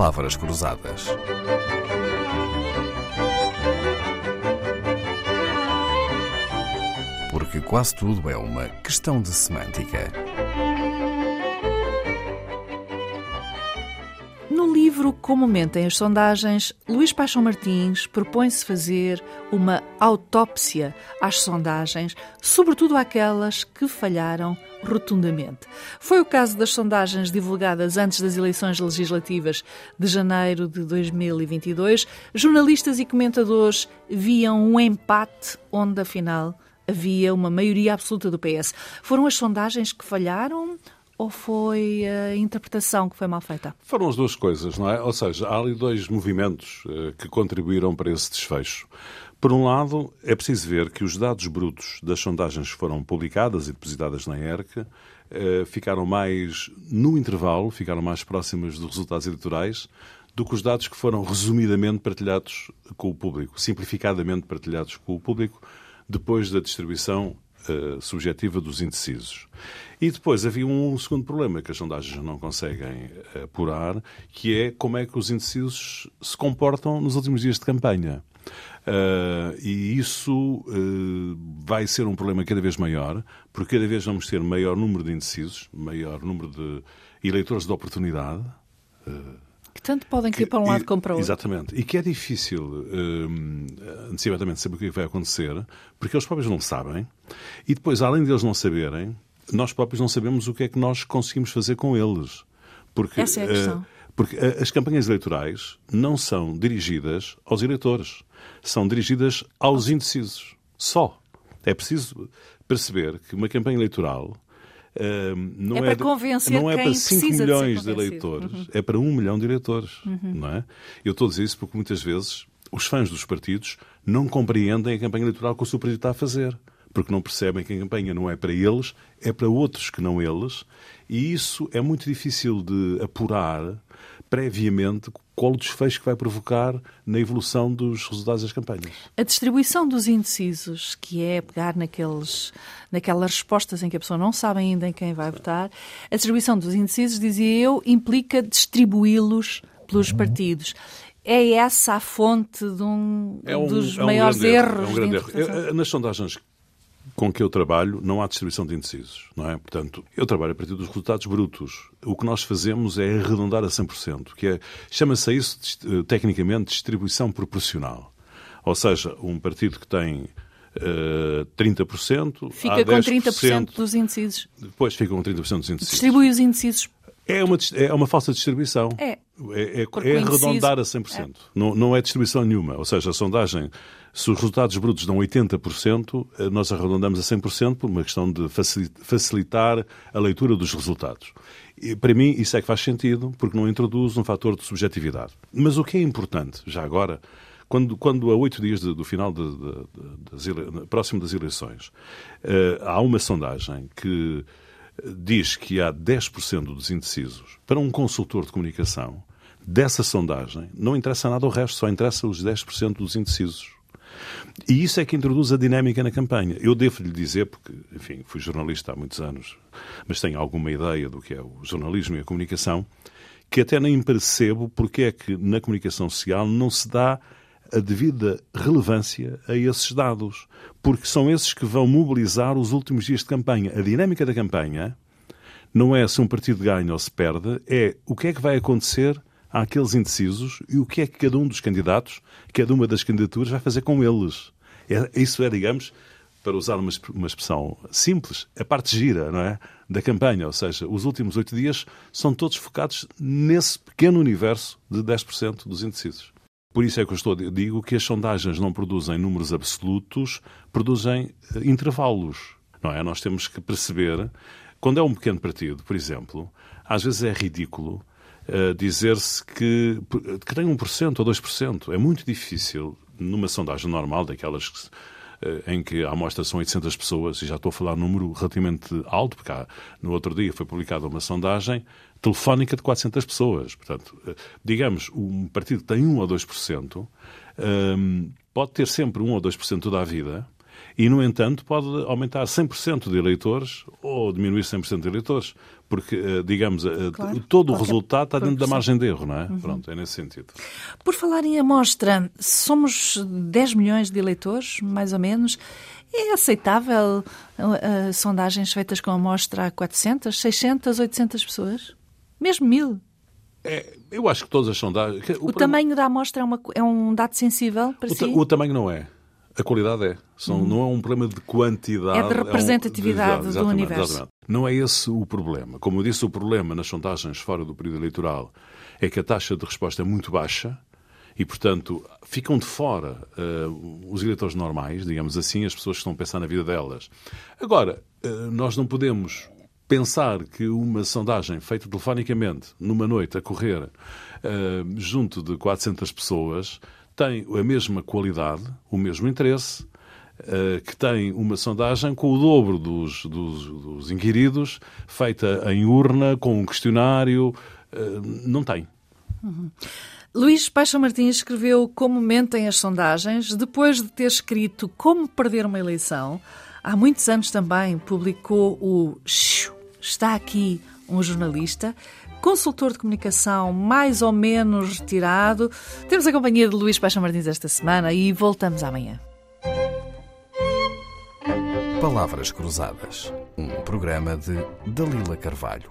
palavras cruzadas. Porque quase tudo é uma questão de semântica. Livro Como mentem as sondagens, Luís Paixão Martins propõe-se fazer uma autópsia às sondagens, sobretudo aquelas que falharam rotundamente. Foi o caso das sondagens divulgadas antes das eleições legislativas de janeiro de 2022. Jornalistas e comentadores viam um empate onde, afinal, havia uma maioria absoluta do PS. Foram as sondagens que falharam ou foi a interpretação que foi mal feita? Foram as duas coisas, não é? Ou seja, há ali dois movimentos uh, que contribuíram para esse desfecho. Por um lado, é preciso ver que os dados brutos das sondagens que foram publicadas e depositadas na ERC uh, ficaram mais no intervalo, ficaram mais próximas dos resultados eleitorais do que os dados que foram resumidamente partilhados com o público, simplificadamente partilhados com o público, depois da distribuição uh, subjetiva dos indecisos. E depois havia um segundo problema que as sondagens não conseguem apurar, que é como é que os indecisos se comportam nos últimos dias de campanha. Uh, e isso uh, vai ser um problema cada vez maior, porque cada vez vamos ter maior número de indecisos, maior número de eleitores de oportunidade. Uh, que tanto podem ir para um lado como para o outro. Exatamente. E que é difícil uh, antecipadamente saber o que vai acontecer, porque eles próprios não sabem. E depois, além de eles não saberem, nós próprios não sabemos o que é que nós conseguimos fazer com eles. Porque, Essa é a questão. Uh, porque as campanhas eleitorais não são dirigidas aos eleitores, são dirigidas aos indecisos. Só. É preciso perceber que uma campanha eleitoral não é, é, para convencer não é para 5 milhões de, de eleitores, uhum. é para 1 um milhão de eleitores. Uhum. Não é? Eu estou a dizer isso porque muitas vezes os fãs dos partidos não compreendem a campanha eleitoral que o seu partido está a fazer porque não percebem que a campanha não é para eles, é para outros que não eles, e isso é muito difícil de apurar previamente qual o desfecho que vai provocar na evolução dos resultados das campanhas. A distribuição dos indecisos, que é pegar naqueles, naquelas respostas em que a pessoa não sabe ainda em quem vai votar, a distribuição dos indecisos, dizia eu, implica distribuí-los pelos partidos. É essa a fonte de um, é um dos é um maiores erros? É um grande erro. Nas sondagens com que eu trabalho não há distribuição de indecisos, não é? Portanto, eu trabalho a partir dos resultados brutos. O que nós fazemos é arredondar a 100%, que é, chama-se isso tecnicamente distribuição proporcional. Ou seja, um partido que tem uh, 30%... Fica com 30% dos indecisos. Depois fica com 30% dos indecisos. Distribui os indecisos é uma, é uma falsa distribuição. É. É, é, é arredondar a 100%. É. Não, não é distribuição nenhuma. Ou seja, a sondagem, se os resultados brutos dão 80%, eh, nós arredondamos a 100% por uma questão de facilitar a leitura dos resultados. E, para mim, isso é que faz sentido, porque não introduz um fator de subjetividade. Mas o que é importante, já agora, quando, quando a oito dias de, do final, de, de, das ele... próximo das eleições, uh, há uma sondagem que diz que há 10% dos indecisos, para um consultor de comunicação, dessa sondagem, não interessa nada o resto, só interessa os 10% dos indecisos. E isso é que introduz a dinâmica na campanha. Eu devo-lhe dizer, porque, enfim, fui jornalista há muitos anos, mas tenho alguma ideia do que é o jornalismo e a comunicação, que até nem percebo porque é que na comunicação social não se dá a devida relevância a esses dados, porque são esses que vão mobilizar os últimos dias de campanha. A dinâmica da campanha não é se um partido ganha ou se perde, é o que é que vai acontecer àqueles indecisos e o que é que cada um dos candidatos, cada uma das candidaturas vai fazer com eles. É, isso é, digamos, para usar uma, uma expressão simples, a parte gira não é? da campanha. Ou seja, os últimos oito dias são todos focados nesse pequeno universo de 10% dos indecisos. Por isso é que eu estou, digo que as sondagens não produzem números absolutos, produzem eh, intervalos. Não é? Nós temos que perceber, quando é um pequeno partido, por exemplo, às vezes é ridículo uh, dizer-se que, que tem 1% ou 2%. É muito difícil, numa sondagem normal, daquelas que uh, em que a amostra são 800 pessoas, e já estou a falar um número relativamente alto, porque há, no outro dia foi publicada uma sondagem telefónica de 400 pessoas. Portanto, eh, digamos, um partido que tem 1 ou 2%, um, pode ter sempre 1 ou 2% toda a vida, E, no entanto, pode aumentar 100% de eleitores ou diminuir 100% de eleitores, porque, eh, digamos, eh, claro, todo o resultado está dentro da margem de erro, não é? Uhum. Pronto, é nesse sentido. Por falar em amostra, somos 10 milhões de eleitores, mais ou menos. É aceitável uh, sondagens feitas com amostra a 400, 600, 800 pessoas? Mesmo mil? É, eu acho que todas as sondagens. O, o tamanho da amostra é, uma, é, um dado sensível para o si? O tamanho não é. A qualidade é. São, hum. Não é um problema de quantidade. É de representatividade é um, de, do universo. Exatamente. Não é esse o problema. Como eu disse, o problema nas sondagens fora do período eleitoral é que a taxa de resposta é muito baixa e, portanto, ficam de fora uh, os eleitores normais, digamos assim, as pessoas que estão a pensar na vida delas. Agora, uh, nós não podemos pensar que uma sondagem feita telefonicamente, numa noite a correr, uh, junto de 400 pessoas, tem a mesma qualidade, o mesmo interesse, uh, que tem uma sondagem com o dobro dos, dos, dos inquiridos, feita em urna, com um questionário. Uh, não tem. Uhum. Luís Paixão Martins escreveu Como mentem as sondagens, depois de ter escrito Como perder uma eleição. Há muitos anos também publicou o Está aqui um jornalista, consultor de comunicação mais ou menos retirado. Temos a companhia de Luís Paixão Martins esta semana e voltamos amanhã. Palavras Cruzadas, um programa de Dalila Carvalho.